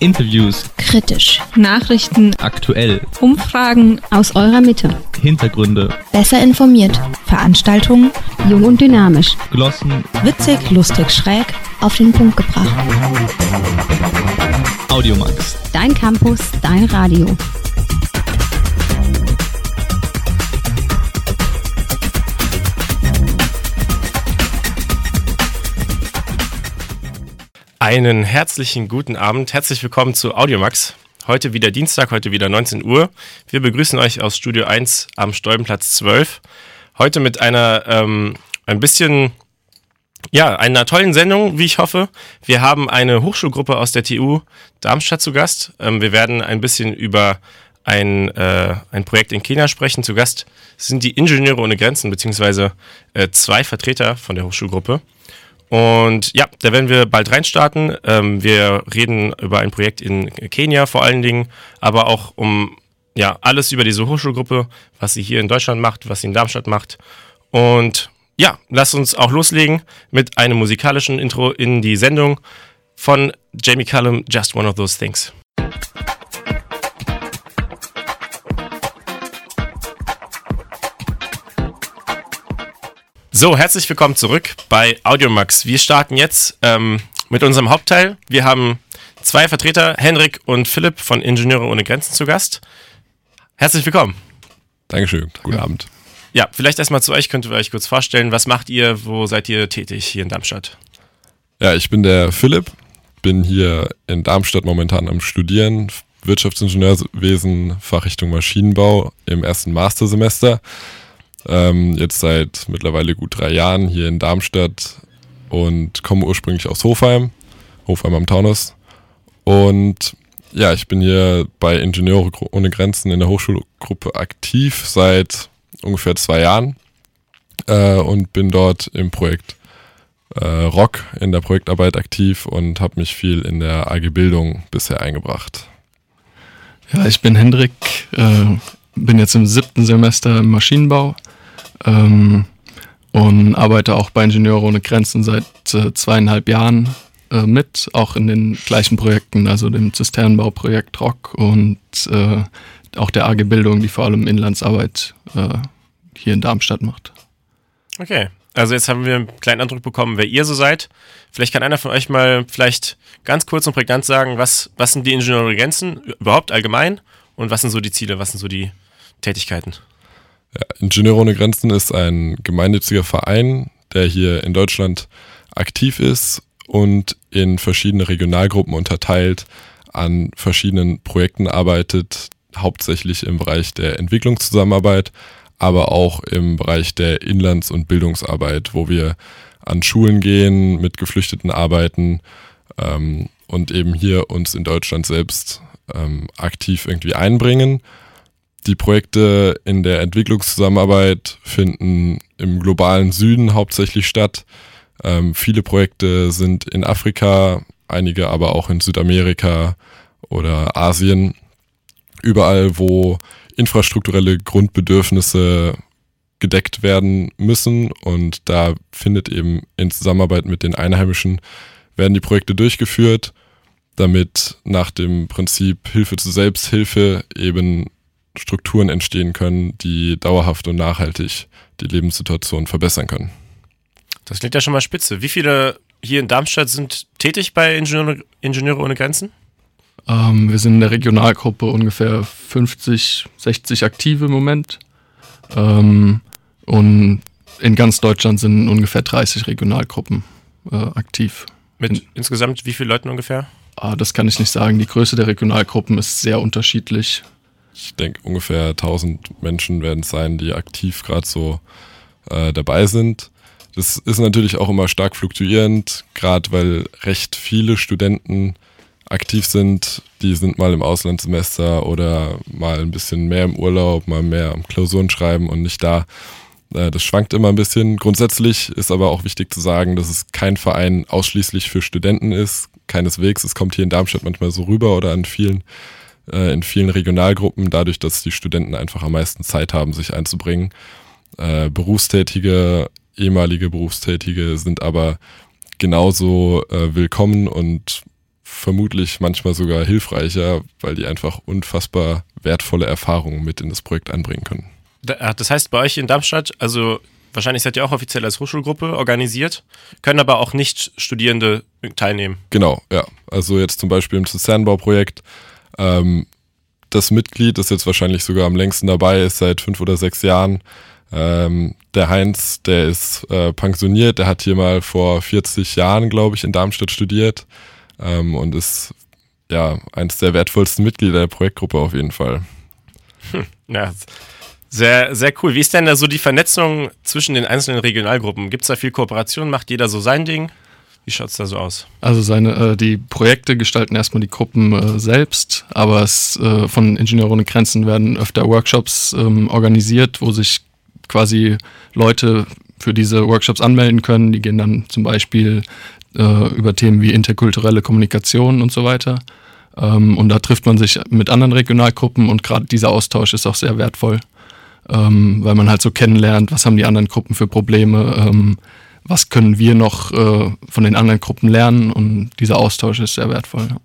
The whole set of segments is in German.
Interviews, Kritisch. Nachrichten, aktuell, Umfragen, Aus eurer Mitte. Hintergründe, Besser informiert. Veranstaltungen. Jung und dynamisch. Glossen, Witzig, lustig, schräg. Auf den Punkt gebracht. Audiomax. Dein Campus, dein Radio. Einen herzlichen guten Abend. Herzlich willkommen zu Audiomax. Heute wieder Dienstag, heute wieder 19 Uhr. Wir begrüßen euch aus Studio 1 am Stolpenplatz 12. Heute mit einer ähm, ein bisschen, ja, einer tollen Sendung, wie ich hoffe. Wir haben eine Hochschulgruppe aus der TU Darmstadt zu Gast. Ähm, wir werden ein bisschen über ein, äh, ein Projekt in Kenia sprechen. Zu Gast sind die Ingenieure ohne Grenzen, beziehungsweise äh, zwei Vertreter von der Hochschulgruppe. Und ja, da werden wir bald reinstarten. Ähm, wir reden über ein Projekt in Kenia vor allen Dingen, aber auch um ja alles über diese Hochschulgruppe, was sie hier in Deutschland macht, was sie in Darmstadt macht. Und ja, lasst uns auch loslegen mit einem musikalischen Intro in die Sendung von Jamie Cullum, Just One of Those Things. So, herzlich willkommen zurück bei Audiomax. Wir starten jetzt ähm, mit unserem Hauptteil. Wir haben zwei Vertreter, Henrik und Philipp von Ingenieure ohne Grenzen zu Gast. Herzlich willkommen. Dankeschön. Guten Abend. Ja, vielleicht erstmal zu euch, könnt ihr euch kurz vorstellen, was macht ihr, wo seid ihr tätig hier in Darmstadt? Ja, ich bin der Philipp, bin hier in Darmstadt momentan am Studieren, Wirtschaftsingenieurwesen, Fachrichtung Maschinenbau im ersten Mastersemester. Ähm, jetzt seit mittlerweile gut drei Jahren hier in Darmstadt und komme ursprünglich aus Hofheim, Hofheim am Taunus. Und ja, ich bin hier bei Ingenieure ohne Grenzen in der Hochschulgruppe aktiv seit ungefähr zwei Jahren äh, und bin dort im Projekt äh, Rock in der Projektarbeit aktiv und habe mich viel in der AG Bildung bisher eingebracht. Ja, ich bin Hendrik, äh, bin jetzt im siebten Semester im Maschinenbau ähm, und arbeite auch bei Ingenieure ohne Grenzen seit äh, zweieinhalb Jahren äh, mit, auch in den gleichen Projekten, also dem Zisternenbauprojekt Rock und äh, auch der AG Bildung, die vor allem Inlandsarbeit äh, hier in Darmstadt macht. Okay, also jetzt haben wir einen kleinen Eindruck bekommen, wer ihr so seid. Vielleicht kann einer von euch mal vielleicht ganz kurz und prägnant sagen, was, was sind die Ingenieure ohne Grenzen überhaupt allgemein und was sind so die Ziele, was sind so die Tätigkeiten? Ja, Ingenieure ohne Grenzen ist ein gemeinnütziger Verein, der hier in Deutschland aktiv ist und in verschiedene Regionalgruppen unterteilt an verschiedenen Projekten arbeitet, hauptsächlich im Bereich der Entwicklungszusammenarbeit, aber auch im Bereich der Inlands- und Bildungsarbeit, wo wir an Schulen gehen, mit Geflüchteten arbeiten ähm, und eben hier uns in Deutschland selbst ähm, aktiv irgendwie einbringen. Die Projekte in der Entwicklungszusammenarbeit finden im globalen Süden hauptsächlich statt. Ähm, viele Projekte sind in Afrika, einige aber auch in Südamerika oder Asien. Überall, wo infrastrukturelle Grundbedürfnisse gedeckt werden müssen und da findet eben in Zusammenarbeit mit den Einheimischen werden die Projekte durchgeführt, damit nach dem Prinzip Hilfe zur Selbsthilfe eben Strukturen entstehen können, die dauerhaft und nachhaltig die Lebenssituation verbessern können. Das klingt ja schon mal spitze. Wie viele hier in Darmstadt sind tätig bei Ingenieure, Ingenieure ohne Grenzen? Ähm, wir sind in der Regionalgruppe ungefähr 50, 60 aktive im Moment. Ähm, und in ganz Deutschland sind ungefähr 30 Regionalgruppen äh, aktiv. Mit In- insgesamt wie viele Leuten ungefähr? Ah, das kann ich nicht sagen. Die Größe der Regionalgruppen ist sehr unterschiedlich. Ich denke, ungefähr 1000 Menschen werden es sein, die aktiv gerade so äh, dabei sind. Das ist natürlich auch immer stark fluktuierend, gerade weil recht viele Studenten aktiv sind. Die sind mal im Auslandssemester oder mal ein bisschen mehr im Urlaub, mal mehr am Klausuren schreiben und nicht da. Äh, Das schwankt immer ein bisschen. Grundsätzlich ist aber auch wichtig zu sagen, dass es kein Verein ausschließlich für Studenten ist. Keineswegs. Es kommt hier in Darmstadt manchmal so rüber oder an vielen äh, in vielen Regionalgruppen, dadurch, dass die Studenten einfach am meisten Zeit haben, sich einzubringen. Äh, Berufstätige, ehemalige Berufstätige sind aber genauso äh, willkommen und vermutlich manchmal sogar hilfreicher, weil die einfach unfassbar wertvolle Erfahrungen mit in das Projekt einbringen können. Das heißt, bei euch in Darmstadt, also wahrscheinlich seid ihr auch offiziell als Hochschulgruppe organisiert, können aber auch nicht Studierende teilnehmen. Genau, ja. Also jetzt zum Beispiel im Zisternbauprojekt. Ähm, das Mitglied, das jetzt wahrscheinlich sogar am längsten dabei ist, seit fünf oder sechs Jahren, ähm, der Heinz, der ist äh, pensioniert, der hat hier mal vor 40 Jahren, glaube ich, in Darmstadt studiert ähm, und ist ja eines der wertvollsten Mitglieder der Projektgruppe auf jeden Fall. Hm, ja, sehr, sehr cool. Wie ist denn da so die Vernetzung zwischen den einzelnen Regionalgruppen? Gibt es da viel Kooperation? Macht jeder so sein Ding? Wie schaut es da so aus? Also seine, äh, die Projekte gestalten erstmal die Gruppen äh, selbst, aber es, äh, von Ingenieure ohne Grenzen werden öfter Workshops ähm, organisiert, wo sich quasi Leute für diese Workshops anmelden können. Die gehen dann zum Beispiel äh, über Themen wie interkulturelle Kommunikation und so weiter. Ähm, und da trifft man sich mit anderen Regionalgruppen und gerade dieser Austausch ist auch sehr wertvoll, ähm, weil man halt so kennenlernt, was haben die anderen Gruppen für Probleme, ähm, was können wir noch äh, von den anderen Gruppen lernen und dieser Austausch ist sehr wertvoll. Ja.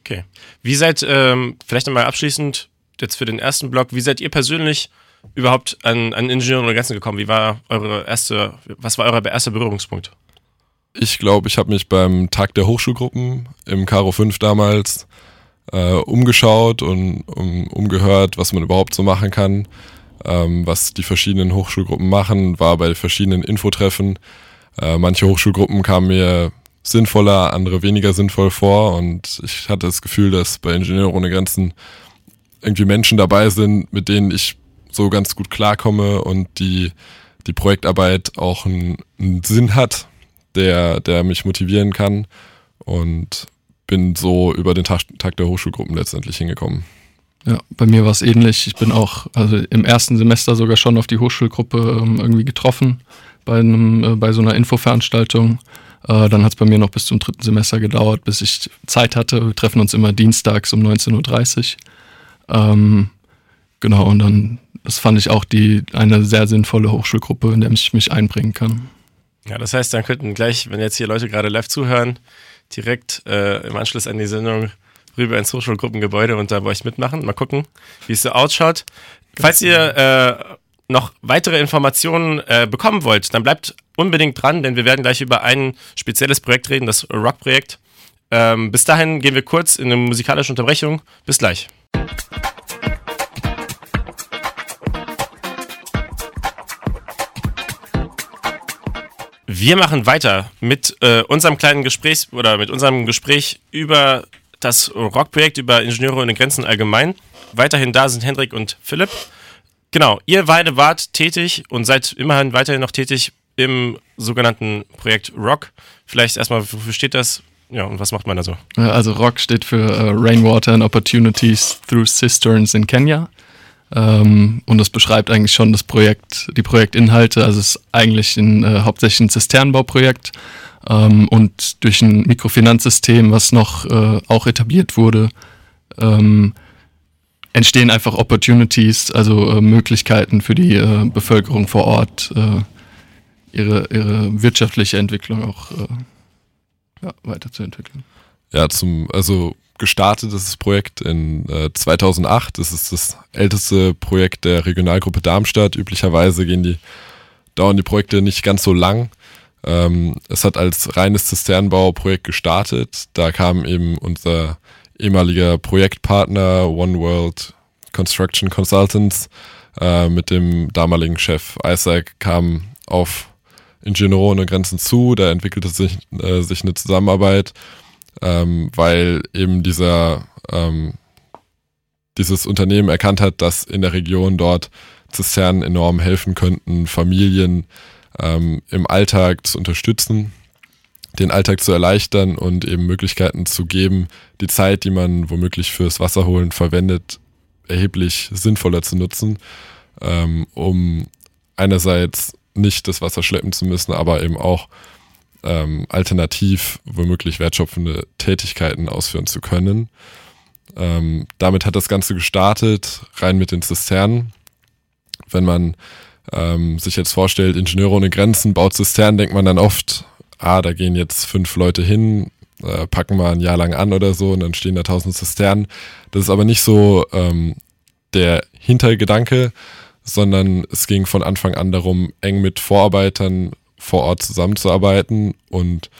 Okay. Wie seid, ähm, vielleicht einmal abschließend, jetzt für den ersten Blog, wie seid ihr persönlich überhaupt an, an Ingenieure und Grenzen gekommen? Wie war eure erste, was war euer erster Berührungspunkt? Ich glaube, ich habe mich beim Tag der Hochschulgruppen im Karo 5 damals äh, umgeschaut und um, umgehört, was man überhaupt so machen kann, ähm, was die verschiedenen Hochschulgruppen machen, war bei verschiedenen Infotreffen. Äh, manche Hochschulgruppen kamen mir sinnvoller, andere weniger sinnvoll vor und ich hatte das Gefühl, dass bei Ingenieure ohne Grenzen irgendwie Menschen dabei sind, mit denen ich so ganz gut klarkomme und die, die Projektarbeit auch einen, einen Sinn hat, der, der mich motivieren kann. Und bin so über den Tag, Tag der Hochschulgruppen letztendlich hingekommen. Ja, bei mir war es ähnlich. Ich bin auch also im ersten Semester sogar schon auf die Hochschulgruppe ähm, irgendwie getroffen bei, einem, äh, bei so einer Infoveranstaltung. Äh, dann hat es bei mir noch bis zum dritten Semester gedauert, bis ich Zeit hatte. Wir treffen uns immer dienstags um 19.30 Uhr. Ähm, genau, und dann das fand ich auch die, eine sehr sinnvolle Hochschulgruppe, in der ich mich einbringen kann. Ja, das heißt, dann könnten gleich, wenn jetzt hier Leute gerade live zuhören, direkt äh, im Anschluss an die Sendung rüber ins Hochschulgruppengebäude und da bei euch mitmachen. Mal gucken, wie es so ausschaut. Falls ihr äh, noch weitere Informationen äh, bekommen wollt, dann bleibt unbedingt dran, denn wir werden gleich über ein spezielles Projekt reden, das Rock-Projekt. Ähm, bis dahin gehen wir kurz in eine musikalische Unterbrechung. Bis gleich. Wir machen weiter mit äh, unserem kleinen Gespräch oder mit unserem Gespräch über das Rockprojekt, über Ingenieure ohne Grenzen allgemein. Weiterhin da sind Hendrik und Philipp. Genau, ihr beide wart tätig und seid immerhin weiterhin noch tätig im sogenannten Projekt Rock. Vielleicht erstmal, wofür steht das? Ja, und was macht man da so? Also Rock steht für uh, Rainwater and Opportunities Through Cisterns in Kenya. Ähm, und das beschreibt eigentlich schon das Projekt, die Projektinhalte. Also es ist eigentlich ein, äh, hauptsächlich ein Zisternenbauprojekt ähm, und durch ein Mikrofinanzsystem, was noch äh, auch etabliert wurde, ähm, entstehen einfach Opportunities, also äh, Möglichkeiten für die äh, Bevölkerung vor Ort, äh, ihre, ihre wirtschaftliche Entwicklung auch äh, ja, weiterzuentwickeln. Ja, zum, also gestartet ist das Projekt in äh, 2008. Das ist das älteste Projekt der Regionalgruppe Darmstadt. Üblicherweise gehen die, dauern die Projekte nicht ganz so lang. Ähm, es hat als reines Zisternenbauprojekt gestartet. Da kam eben unser ehemaliger Projektpartner One World Construction Consultants äh, mit dem damaligen Chef Isaac kam auf Ingenieure ohne Grenzen zu. Da entwickelte sich, äh, sich eine Zusammenarbeit ähm, weil eben dieser ähm, dieses Unternehmen erkannt hat, dass in der Region dort Zisternen enorm helfen könnten, Familien ähm, im Alltag zu unterstützen, den Alltag zu erleichtern und eben Möglichkeiten zu geben, die Zeit, die man womöglich fürs Wasserholen verwendet, erheblich sinnvoller zu nutzen, ähm, um einerseits nicht das Wasser schleppen zu müssen, aber eben auch ähm, alternativ womöglich wertschöpfende Tätigkeiten ausführen zu können. Ähm, damit hat das Ganze gestartet, rein mit den Zisternen. Wenn man ähm, sich jetzt vorstellt, Ingenieure ohne Grenzen baut Zisternen, denkt man dann oft, ah, da gehen jetzt fünf Leute hin, äh, packen mal ein Jahr lang an oder so und dann stehen da tausend Zisternen. Das ist aber nicht so ähm, der Hintergedanke, sondern es ging von Anfang an darum, eng mit Vorarbeitern vor Ort zusammenzuarbeiten und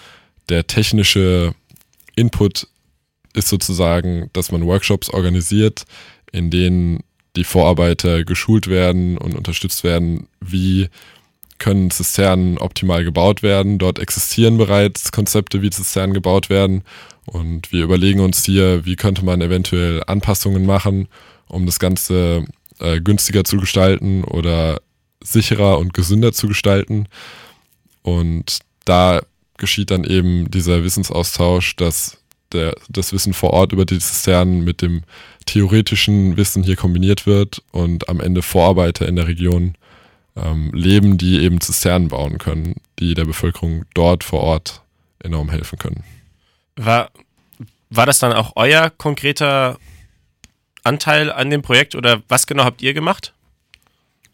der technische Input ist sozusagen, dass man Workshops organisiert, in denen die Vorarbeiter geschult werden und unterstützt werden, wie können Zisternen optimal gebaut werden. Dort existieren bereits Konzepte, wie Zisternen gebaut werden. Und wir überlegen uns hier, wie könnte man eventuell Anpassungen machen, um das Ganze äh, günstiger zu gestalten oder sicherer und gesünder zu gestalten. Und da geschieht dann eben dieser Wissensaustausch, dass der, das Wissen vor Ort über die Zisternen mit dem theoretischen Wissen hier kombiniert wird und am Ende Vorarbeiter in der Region ähm, leben, die eben Zisternen bauen können, die der Bevölkerung dort vor Ort enorm helfen können. War, war das dann auch euer konkreter Anteil an dem Projekt oder was genau habt ihr gemacht?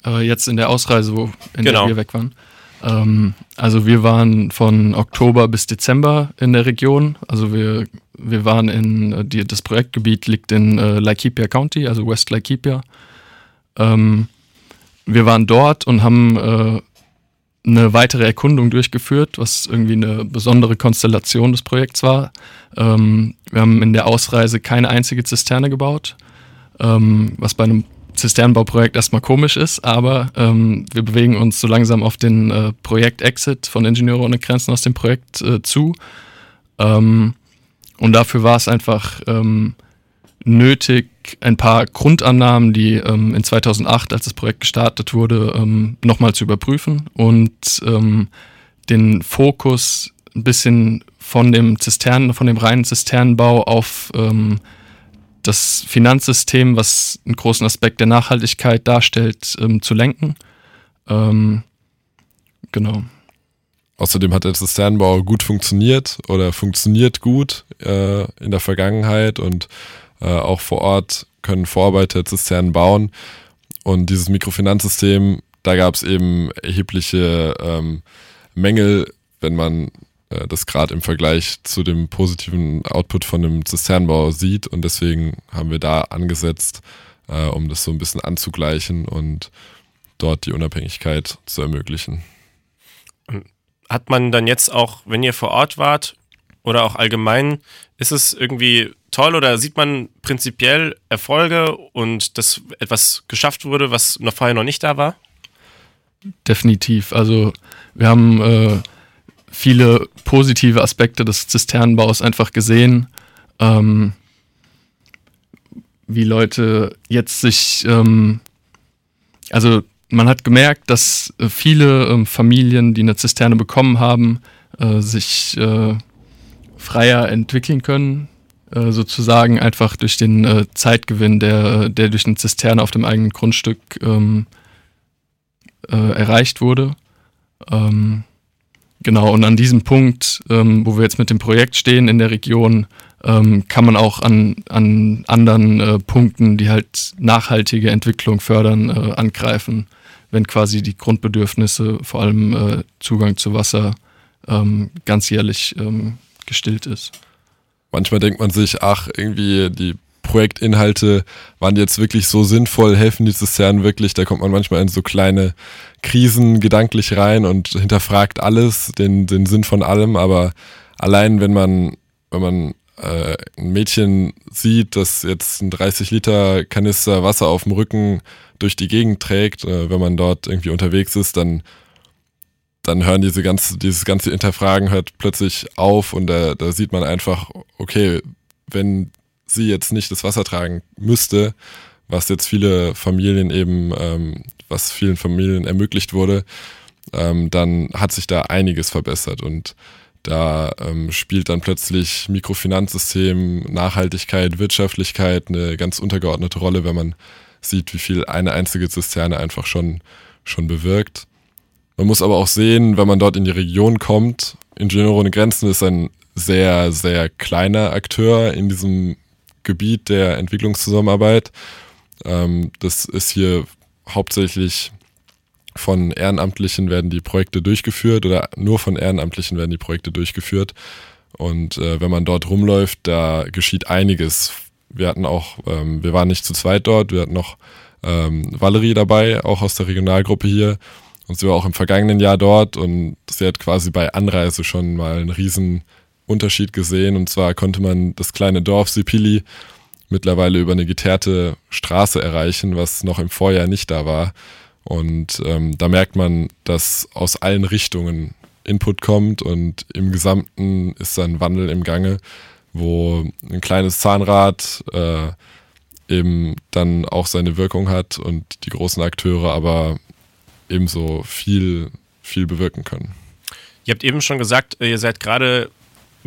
Äh, jetzt in der Ausreise, wo in Genau. der wir weg waren. Ähm, also wir waren von Oktober bis Dezember in der Region. Also wir, wir waren in, äh, die, das Projektgebiet liegt in äh, Laikipia County, also West Laikipia. Ähm, wir waren dort und haben äh, eine weitere Erkundung durchgeführt, was irgendwie eine besondere Konstellation des Projekts war. Ähm, wir haben in der Ausreise keine einzige Zisterne gebaut, ähm, was bei einem Zisternenbauprojekt erstmal komisch ist, aber ähm, wir bewegen uns so langsam auf den äh, Projekt-Exit von Ingenieure ohne Grenzen aus dem Projekt äh, zu. Ähm, und dafür war es einfach ähm, nötig, ein paar Grundannahmen, die ähm, in 2008, als das Projekt gestartet wurde, ähm, nochmal zu überprüfen und ähm, den Fokus ein bisschen von dem Zisternen, von dem reinen Zisternenbau auf ähm, das Finanzsystem, was einen großen Aspekt der Nachhaltigkeit darstellt, ähm, zu lenken. Ähm, genau. Außerdem hat der Zisternenbau gut funktioniert oder funktioniert gut äh, in der Vergangenheit und äh, auch vor Ort können Vorarbeiter Zisternen bauen. Und dieses Mikrofinanzsystem, da gab es eben erhebliche ähm, Mängel, wenn man das gerade im Vergleich zu dem positiven Output von dem Zisternenbau sieht. Und deswegen haben wir da angesetzt, äh, um das so ein bisschen anzugleichen und dort die Unabhängigkeit zu ermöglichen. Hat man dann jetzt auch, wenn ihr vor Ort wart oder auch allgemein, ist es irgendwie toll oder sieht man prinzipiell Erfolge und dass etwas geschafft wurde, was noch vorher noch nicht da war? Definitiv. Also wir haben äh, viele positive Aspekte des Zisternenbaus einfach gesehen. Ähm, wie Leute jetzt sich, ähm, also man hat gemerkt, dass äh, viele ähm, Familien, die eine Zisterne bekommen haben, äh, sich äh, freier entwickeln können, äh, sozusagen einfach durch den äh, Zeitgewinn, der, der durch eine Zisterne auf dem eigenen Grundstück ähm, äh, erreicht wurde. Genau, und an diesem Punkt, ähm, wo wir jetzt mit dem Projekt stehen in der Region, ähm, kann man auch an, an anderen äh, Punkten, die halt nachhaltige Entwicklung fördern, äh, angreifen, wenn quasi die Grundbedürfnisse, vor allem äh, Zugang zu Wasser, ähm, ganzjährlich ähm, gestillt ist. Manchmal denkt man sich, ach, irgendwie die Projektinhalte waren jetzt wirklich so sinnvoll, helfen die Zisternen wirklich? Da kommt man manchmal in so kleine Krisen gedanklich rein und hinterfragt alles, den, den Sinn von allem. Aber allein wenn man, wenn man äh, ein Mädchen sieht, das jetzt ein 30 Liter Kanister Wasser auf dem Rücken durch die Gegend trägt, äh, wenn man dort irgendwie unterwegs ist, dann dann hören diese ganze, dieses ganze Hinterfragen hört plötzlich auf und da, da sieht man einfach, okay, wenn sie jetzt nicht das Wasser tragen müsste, was jetzt viele Familien eben, ähm, was vielen Familien ermöglicht wurde, ähm, dann hat sich da einiges verbessert und da ähm, spielt dann plötzlich Mikrofinanzsystem, Nachhaltigkeit, Wirtschaftlichkeit eine ganz untergeordnete Rolle, wenn man sieht, wie viel eine einzige Zisterne einfach schon, schon bewirkt. Man muss aber auch sehen, wenn man dort in die Region kommt, Ingenieure ohne Grenzen ist ein sehr, sehr kleiner Akteur in diesem Gebiet der Entwicklungszusammenarbeit. Ähm, das ist hier hauptsächlich von Ehrenamtlichen werden die Projekte durchgeführt oder nur von Ehrenamtlichen werden die Projekte durchgeführt. Und äh, wenn man dort rumläuft, da geschieht einiges. Wir hatten auch, ähm, wir waren nicht zu zweit dort, wir hatten noch ähm, Valerie dabei, auch aus der Regionalgruppe hier. Und sie war auch im vergangenen Jahr dort und sie hat quasi bei Anreise schon mal einen riesen Unterschied gesehen. Und zwar konnte man das kleine Dorf Sipili mittlerweile über eine geteerte Straße erreichen, was noch im Vorjahr nicht da war. Und ähm, da merkt man, dass aus allen Richtungen Input kommt und im Gesamten ist ein Wandel im Gange, wo ein kleines Zahnrad äh, eben dann auch seine Wirkung hat und die großen Akteure aber ebenso viel, viel bewirken können. Ihr habt eben schon gesagt, ihr seid gerade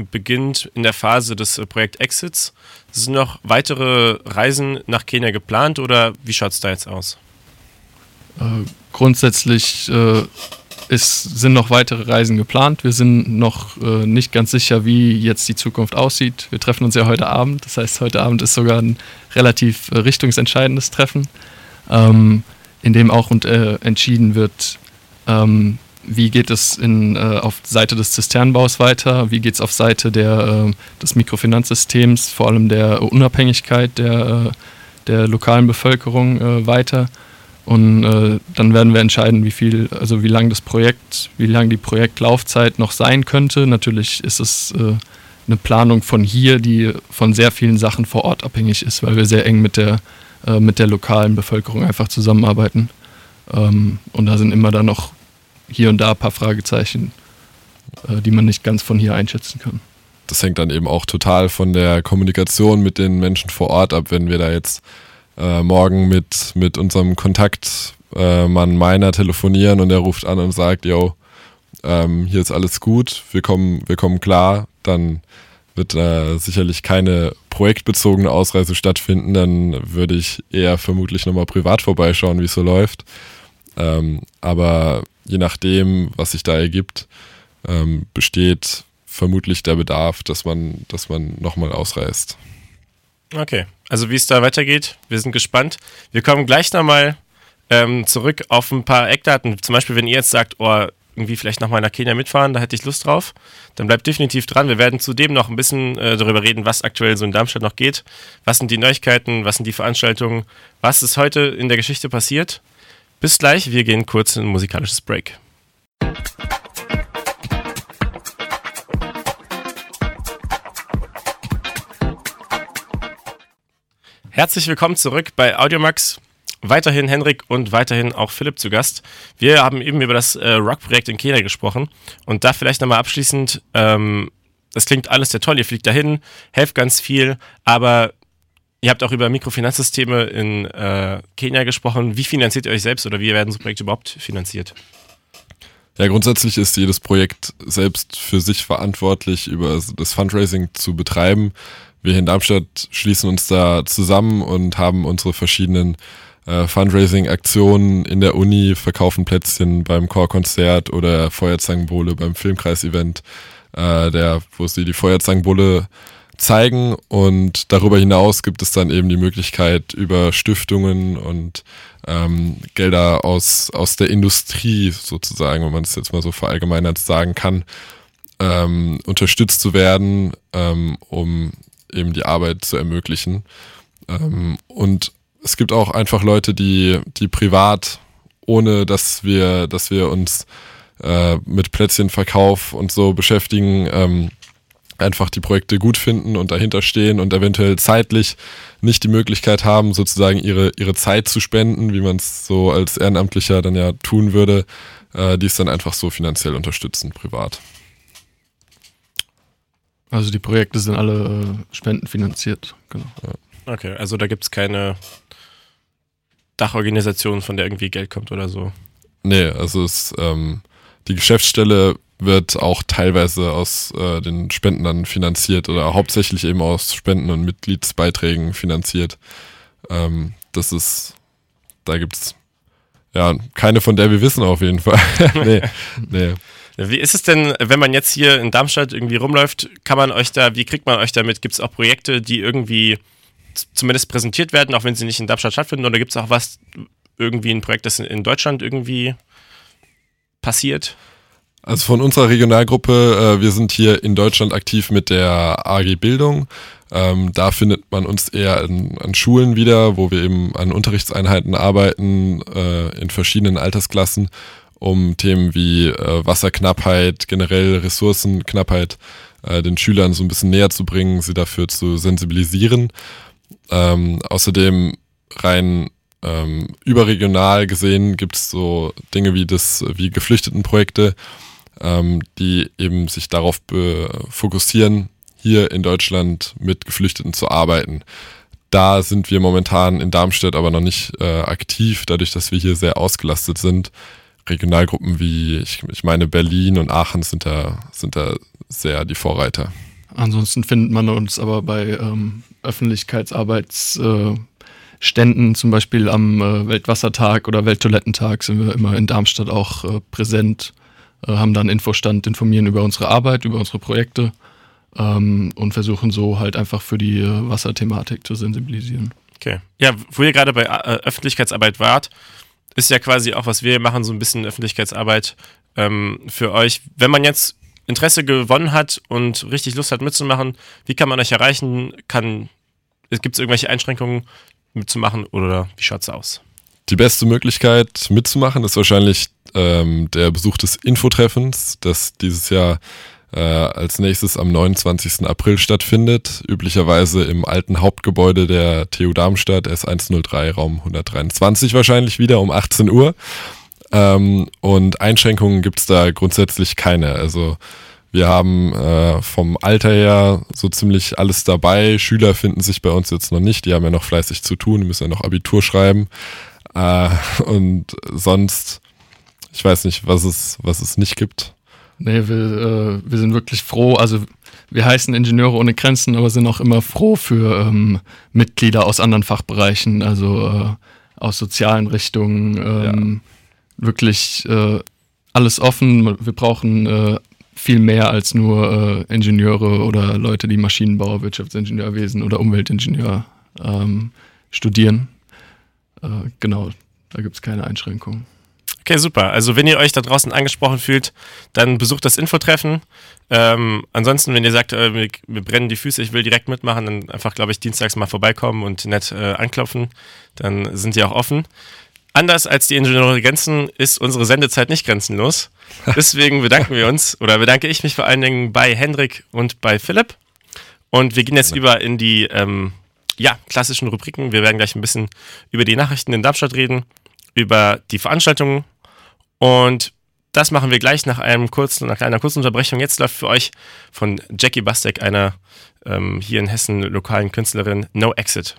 beginnt in der Phase des äh, Projekt Exits. Sind noch weitere Reisen nach Kenia geplant oder wie schaut es da jetzt aus? Äh, grundsätzlich äh, ist, sind noch weitere Reisen geplant. Wir sind noch äh, nicht ganz sicher, wie jetzt die Zukunft aussieht. Wir treffen uns ja heute Abend. Das heißt, heute Abend ist sogar ein relativ äh, richtungsentscheidendes Treffen, ähm, in dem auch und, äh, entschieden wird, ähm, wie geht es in, äh, auf Seite des Zisternbaus weiter, wie geht es auf Seite der, äh, des Mikrofinanzsystems, vor allem der Unabhängigkeit der, äh, der lokalen Bevölkerung äh, weiter. Und äh, dann werden wir entscheiden, wie viel, also wie lang das Projekt, wie lang die Projektlaufzeit noch sein könnte. Natürlich ist es äh, eine Planung von hier, die von sehr vielen Sachen vor Ort abhängig ist, weil wir sehr eng mit der, mit der lokalen Bevölkerung einfach zusammenarbeiten. Ähm, und da sind immer dann noch hier und da ein paar Fragezeichen, äh, die man nicht ganz von hier einschätzen kann. Das hängt dann eben auch total von der Kommunikation mit den Menschen vor Ort ab, wenn wir da jetzt äh, morgen mit, mit unserem Kontaktmann äh, meiner telefonieren und er ruft an und sagt, yo, ähm, hier ist alles gut, wir kommen, wir kommen klar, dann wird äh, sicherlich keine projektbezogene Ausreise stattfinden, dann würde ich eher vermutlich nochmal privat vorbeischauen, wie es so läuft. Ähm, aber je nachdem, was sich da ergibt, ähm, besteht vermutlich der Bedarf, dass man, dass man nochmal ausreist. Okay, also wie es da weitergeht, wir sind gespannt. Wir kommen gleich nochmal ähm, zurück auf ein paar Eckdaten. Zum Beispiel, wenn ihr jetzt sagt, oh, irgendwie vielleicht nochmal nach Kenia mitfahren, da hätte ich Lust drauf, dann bleibt definitiv dran. Wir werden zudem noch ein bisschen äh, darüber reden, was aktuell so in Darmstadt noch geht. Was sind die Neuigkeiten, was sind die Veranstaltungen, was ist heute in der Geschichte passiert. Bis gleich, wir gehen kurz in ein musikalisches Break. Herzlich willkommen zurück bei Audiomax. Weiterhin Henrik und weiterhin auch Philipp zu Gast. Wir haben eben über das äh, Rock-Projekt in Kenia gesprochen und da vielleicht nochmal abschließend, ähm, das klingt alles sehr toll, ihr fliegt dahin, helft ganz viel, aber Ihr habt auch über Mikrofinanzsysteme in äh, Kenia gesprochen. Wie finanziert ihr euch selbst oder wie werden so Projekte überhaupt finanziert? Ja, grundsätzlich ist jedes Projekt selbst für sich verantwortlich, über das Fundraising zu betreiben. Wir hier in Darmstadt schließen uns da zusammen und haben unsere verschiedenen äh, Fundraising-Aktionen in der Uni, verkaufen Plätzchen beim Chorkonzert oder Feuerzangenbowle beim Filmkreis-Event, äh, wo sie die Feuerzangenbowle zeigen und darüber hinaus gibt es dann eben die Möglichkeit über Stiftungen und ähm, Gelder aus, aus der Industrie sozusagen, wenn man es jetzt mal so verallgemeinert sagen kann, ähm, unterstützt zu werden, ähm, um eben die Arbeit zu ermöglichen. Ähm, und es gibt auch einfach Leute, die, die privat, ohne dass wir, dass wir uns äh, mit Plätzchenverkauf und so beschäftigen, ähm, einfach die Projekte gut finden und dahinter stehen und eventuell zeitlich nicht die Möglichkeit haben, sozusagen ihre, ihre Zeit zu spenden, wie man es so als Ehrenamtlicher dann ja tun würde, äh, die es dann einfach so finanziell unterstützen, privat. Also die Projekte sind alle äh, spendenfinanziert, genau. Ja. Okay, also da gibt es keine Dachorganisation, von der irgendwie Geld kommt oder so. Nee, also es, ähm, die Geschäftsstelle wird auch teilweise aus äh, den Spenden dann finanziert oder hauptsächlich eben aus Spenden und Mitgliedsbeiträgen finanziert. Ähm, das ist, da gibt's ja keine von der wir wissen auf jeden Fall. nee, nee. Wie ist es denn, wenn man jetzt hier in Darmstadt irgendwie rumläuft, kann man euch da, wie kriegt man euch damit? Gibt es auch Projekte, die irgendwie zumindest präsentiert werden, auch wenn sie nicht in Darmstadt stattfinden? Oder gibt es auch was, irgendwie ein Projekt, das in Deutschland irgendwie passiert? Also von unserer Regionalgruppe, äh, wir sind hier in Deutschland aktiv mit der AG Bildung. Ähm, da findet man uns eher an, an, Schulen wieder, wo wir eben an Unterrichtseinheiten arbeiten, äh, in verschiedenen Altersklassen, um Themen wie äh, Wasserknappheit, generell Ressourcenknappheit äh, den Schülern so ein bisschen näher zu bringen, sie dafür zu sensibilisieren. Ähm, außerdem rein ähm, überregional gesehen gibt es so Dinge wie das, wie Geflüchtetenprojekte, ähm, die eben sich darauf fokussieren, hier in Deutschland mit Geflüchteten zu arbeiten. Da sind wir momentan in Darmstadt aber noch nicht äh, aktiv, dadurch, dass wir hier sehr ausgelastet sind. Regionalgruppen wie, ich, ich meine, Berlin und Aachen sind da, sind da sehr die Vorreiter. Ansonsten findet man uns aber bei ähm, Öffentlichkeitsarbeitsständen, äh, zum Beispiel am äh, Weltwassertag oder Welttoilettentag, sind wir immer in Darmstadt auch äh, präsent, äh, haben dann Infostand, informieren über unsere Arbeit, über unsere Projekte ähm, und versuchen so halt einfach für die äh, Wasserthematik zu sensibilisieren. Okay. Ja, wo ihr gerade bei äh, Öffentlichkeitsarbeit wart, ist ja quasi auch, was wir machen, so ein bisschen Öffentlichkeitsarbeit ähm, für euch. Wenn man jetzt Interesse gewonnen hat und richtig Lust hat mitzumachen, wie kann man euch erreichen? Kann, gibt es irgendwelche Einschränkungen mitzumachen oder wie schaut es aus? Die beste Möglichkeit mitzumachen ist wahrscheinlich ähm, der Besuch des Infotreffens, das dieses Jahr äh, als nächstes am 29. April stattfindet, üblicherweise im alten Hauptgebäude der TU Darmstadt, S103, Raum 123 wahrscheinlich wieder um 18 Uhr. Ähm, und Einschränkungen gibt es da grundsätzlich keine. Also wir haben äh, vom Alter her so ziemlich alles dabei. Schüler finden sich bei uns jetzt noch nicht, die haben ja noch fleißig zu tun, die müssen ja noch Abitur schreiben. Äh, und sonst, ich weiß nicht, was es, was es nicht gibt. Nee, wir, äh, wir sind wirklich froh. Also wir heißen Ingenieure ohne Grenzen, aber sind auch immer froh für ähm, Mitglieder aus anderen Fachbereichen, also äh, aus sozialen Richtungen. Ähm, ja. Wirklich äh, alles offen. Wir brauchen äh, viel mehr als nur äh, Ingenieure oder Leute, die Maschinenbauer, Wirtschaftsingenieurwesen oder Umweltingenieur ähm, studieren. Äh, genau, da gibt es keine Einschränkungen. Okay, super. Also wenn ihr euch da draußen angesprochen fühlt, dann besucht das Infotreffen. Ähm, ansonsten, wenn ihr sagt, äh, mir, mir, brennen die Füße, ich will direkt mitmachen, dann einfach, glaube ich, dienstags mal vorbeikommen und nett äh, anklopfen. Dann sind die auch offen. Anders als die Ingenieure Grenzen ist unsere Sendezeit nicht grenzenlos. Deswegen bedanken wir uns oder bedanke ich mich vor allen Dingen bei Hendrik und bei Philipp. Und wir gehen jetzt über in die ähm, ja, klassischen Rubriken. Wir werden gleich ein bisschen über die Nachrichten in Darmstadt reden, über die Veranstaltungen und das machen wir gleich nach einem kurzen, nach einer kurzen Unterbrechung. Jetzt läuft für euch von Jackie Bastek, einer ähm, hier in Hessen lokalen Künstlerin, No Exit.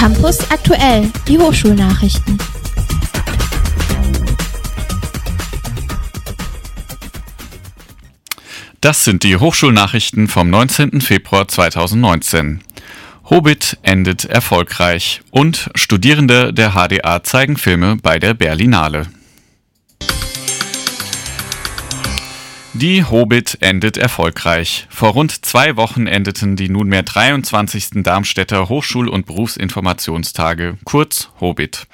Campus aktuell, die Hochschulnachrichten. Das sind die Hochschulnachrichten vom 19. Februar 2019. Hobbit endet erfolgreich und Studierende der HDA zeigen Filme bei der Berlinale. Die Hobbit endet erfolgreich. Vor rund zwei Wochen endeten die nunmehr 23. Darmstädter Hochschul- und Berufsinformationstage, kurz Hobbit.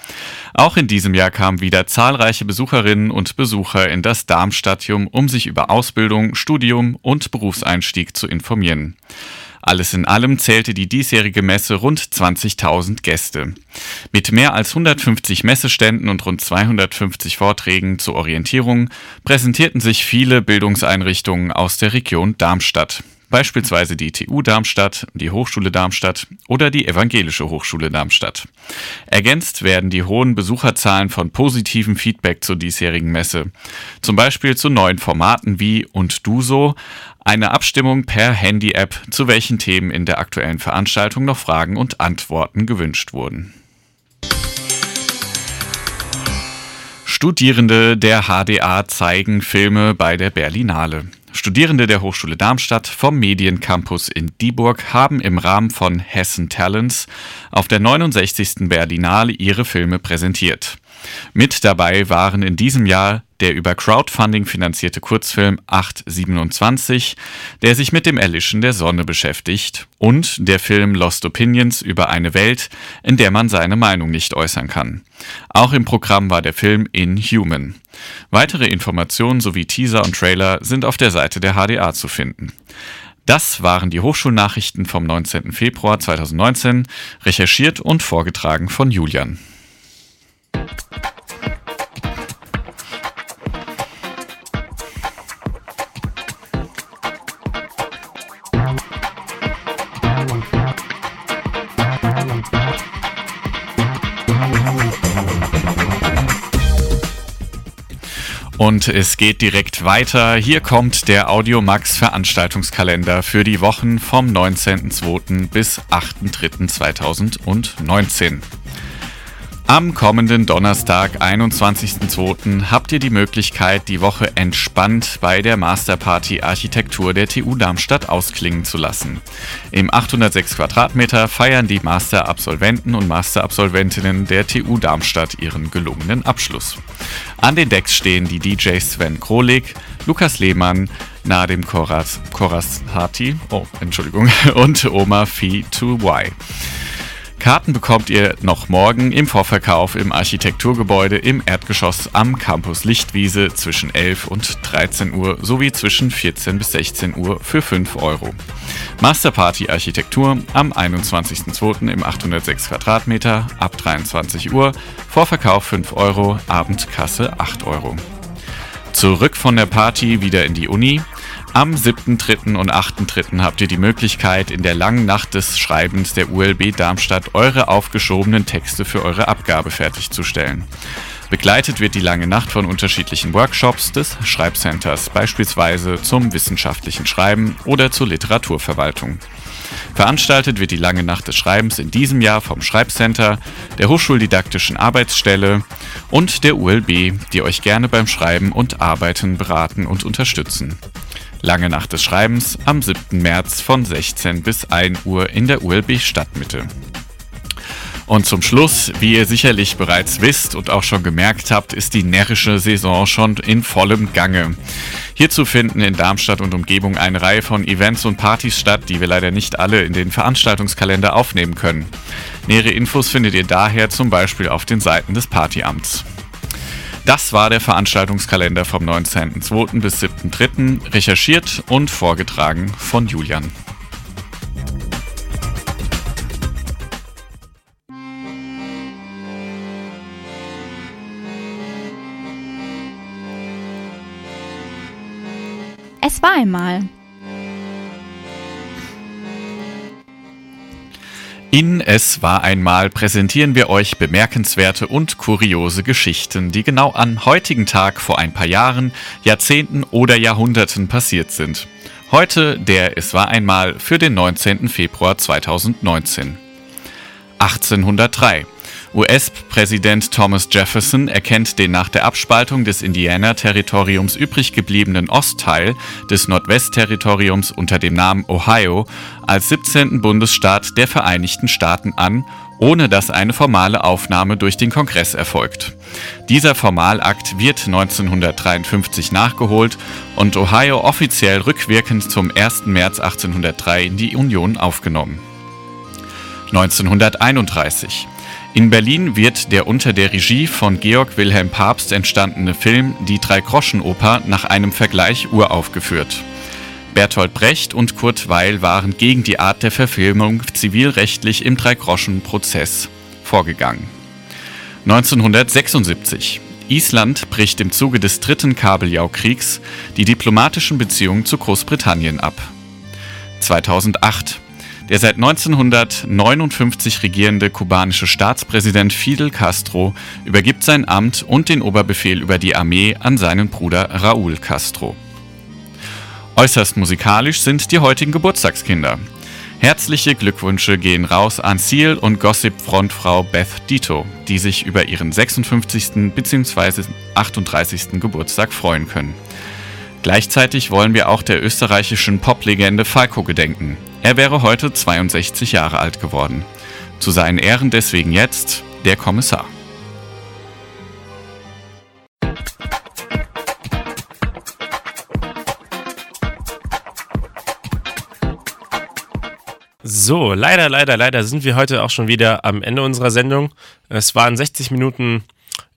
Auch in diesem Jahr kamen wieder zahlreiche Besucherinnen und Besucher in das Darmstadium, um sich über Ausbildung, Studium und Berufseinstieg zu informieren. Alles in allem zählte die diesjährige Messe rund 20.000 Gäste. Mit mehr als 150 Messeständen und rund 250 Vorträgen zur Orientierung präsentierten sich viele Bildungseinrichtungen aus der Region Darmstadt beispielsweise die TU Darmstadt, die Hochschule Darmstadt oder die Evangelische Hochschule Darmstadt. Ergänzt werden die hohen Besucherzahlen von positivem Feedback zur diesjährigen Messe, zum Beispiel zu neuen Formaten wie Und du so, eine Abstimmung per Handy-App, zu welchen Themen in der aktuellen Veranstaltung noch Fragen und Antworten gewünscht wurden. Studierende der HDA zeigen Filme bei der Berlinale. Studierende der Hochschule Darmstadt vom Mediencampus in Dieburg haben im Rahmen von Hessen Talents auf der 69. Berlinale ihre Filme präsentiert. Mit dabei waren in diesem Jahr der über Crowdfunding finanzierte Kurzfilm 827, der sich mit dem Erlischen der Sonne beschäftigt, und der Film Lost Opinions über eine Welt, in der man seine Meinung nicht äußern kann. Auch im Programm war der Film Inhuman. Weitere Informationen sowie Teaser und Trailer sind auf der Seite der HDA zu finden. Das waren die Hochschulnachrichten vom 19. Februar 2019, recherchiert und vorgetragen von Julian. Und es geht direkt weiter. Hier kommt der Audiomax Veranstaltungskalender für die Wochen vom 19.02. bis 8.03.2019. Am kommenden Donnerstag, 21.02., habt ihr die Möglichkeit, die Woche entspannt bei der Masterparty Architektur der TU Darmstadt ausklingen zu lassen. Im 806 Quadratmeter feiern die Masterabsolventen und Masterabsolventinnen der TU Darmstadt ihren gelungenen Abschluss. An den Decks stehen die DJs Sven Krolik, Lukas Lehmann, Nadim Koras, Koras Hati, oh, Entschuldigung, und Oma Phi 2Y. Karten bekommt ihr noch morgen im Vorverkauf im Architekturgebäude im Erdgeschoss am Campus Lichtwiese zwischen 11 und 13 Uhr sowie zwischen 14 bis 16 Uhr für 5 Euro. Masterparty Architektur am 21.02. im 806 Quadratmeter ab 23 Uhr, Vorverkauf 5 Euro, Abendkasse 8 Euro. Zurück von der Party wieder in die Uni. Am 7.3. und 8.3. habt ihr die Möglichkeit, in der langen Nacht des Schreibens der ULB Darmstadt eure aufgeschobenen Texte für eure Abgabe fertigzustellen. Begleitet wird die lange Nacht von unterschiedlichen Workshops des Schreibcenters, beispielsweise zum wissenschaftlichen Schreiben oder zur Literaturverwaltung. Veranstaltet wird die lange Nacht des Schreibens in diesem Jahr vom Schreibcenter, der Hochschuldidaktischen Arbeitsstelle und der ULB, die euch gerne beim Schreiben und Arbeiten beraten und unterstützen. Lange Nacht des Schreibens am 7. März von 16 bis 1 Uhr in der ULB Stadtmitte. Und zum Schluss, wie ihr sicherlich bereits wisst und auch schon gemerkt habt, ist die närrische Saison schon in vollem Gange. Hierzu finden in Darmstadt und Umgebung eine Reihe von Events und Partys statt, die wir leider nicht alle in den Veranstaltungskalender aufnehmen können. Nähere Infos findet ihr daher zum Beispiel auf den Seiten des Partyamts. Das war der Veranstaltungskalender vom 19.02. bis 7.03. recherchiert und vorgetragen von Julian. Es war einmal. In Es war einmal präsentieren wir euch bemerkenswerte und kuriose Geschichten, die genau am heutigen Tag vor ein paar Jahren, Jahrzehnten oder Jahrhunderten passiert sind. Heute der Es war einmal für den 19. Februar 2019. 1803. US-Präsident Thomas Jefferson erkennt den nach der Abspaltung des Indiana-Territoriums übrig gebliebenen Ostteil des Nordwest-Territoriums unter dem Namen Ohio als 17. Bundesstaat der Vereinigten Staaten an, ohne dass eine formale Aufnahme durch den Kongress erfolgt. Dieser Formalakt wird 1953 nachgeholt und Ohio offiziell rückwirkend zum 1. März 1803 in die Union aufgenommen. 1931 in Berlin wird der unter der Regie von Georg Wilhelm Pabst entstandene Film Die Dreigroschenoper nach einem Vergleich uraufgeführt. Bertolt Brecht und Kurt Weil waren gegen die Art der Verfilmung zivilrechtlich im Dreigroschenprozess vorgegangen. 1976 Island bricht im Zuge des dritten Kabeljaukriegs die diplomatischen Beziehungen zu Großbritannien ab. 2008 der seit 1959 regierende kubanische Staatspräsident Fidel Castro übergibt sein Amt und den Oberbefehl über die Armee an seinen Bruder Raúl Castro. Äußerst musikalisch sind die heutigen Geburtstagskinder. Herzliche Glückwünsche gehen raus an Seal und Gossip-Frontfrau Beth Dito, die sich über ihren 56. bzw. 38. Geburtstag freuen können. Gleichzeitig wollen wir auch der österreichischen Poplegende Falco gedenken. Er wäre heute 62 Jahre alt geworden. Zu seinen Ehren deswegen jetzt der Kommissar. So, leider, leider, leider sind wir heute auch schon wieder am Ende unserer Sendung. Es waren 60 Minuten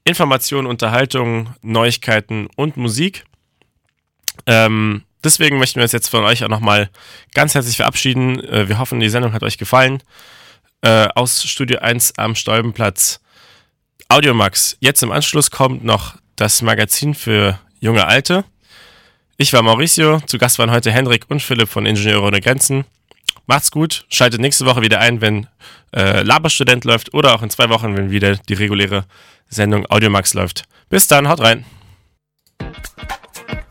Informationen, Unterhaltung, Neuigkeiten und Musik. Ähm, deswegen möchten wir uns jetzt von euch auch nochmal ganz herzlich verabschieden. Äh, wir hoffen, die Sendung hat euch gefallen. Äh, aus Studio 1 am Stolbenplatz. Audiomax. Jetzt im Anschluss kommt noch das Magazin für junge Alte. Ich war Mauricio, zu Gast waren heute Hendrik und Philipp von Ingenieure ohne Grenzen. Macht's gut, schaltet nächste Woche wieder ein, wenn äh, Laberstudent läuft oder auch in zwei Wochen, wenn wieder die reguläre Sendung Audiomax läuft. Bis dann, haut rein.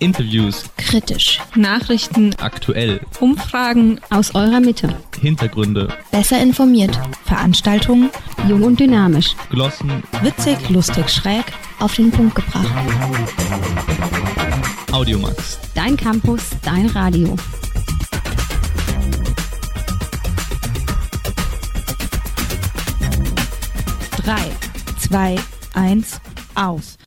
Interviews, Kritisch. Nachrichten, aktuell, Umfragen aus eurer Mitte. Hintergründe, Besser informiert. Veranstaltungen Jung und dynamisch. Glossen, witzig, lustig, schräg. Auf den Punkt gebracht. Audiomax. Dein Campus, dein Radio. Drei, zwei, eins, aus.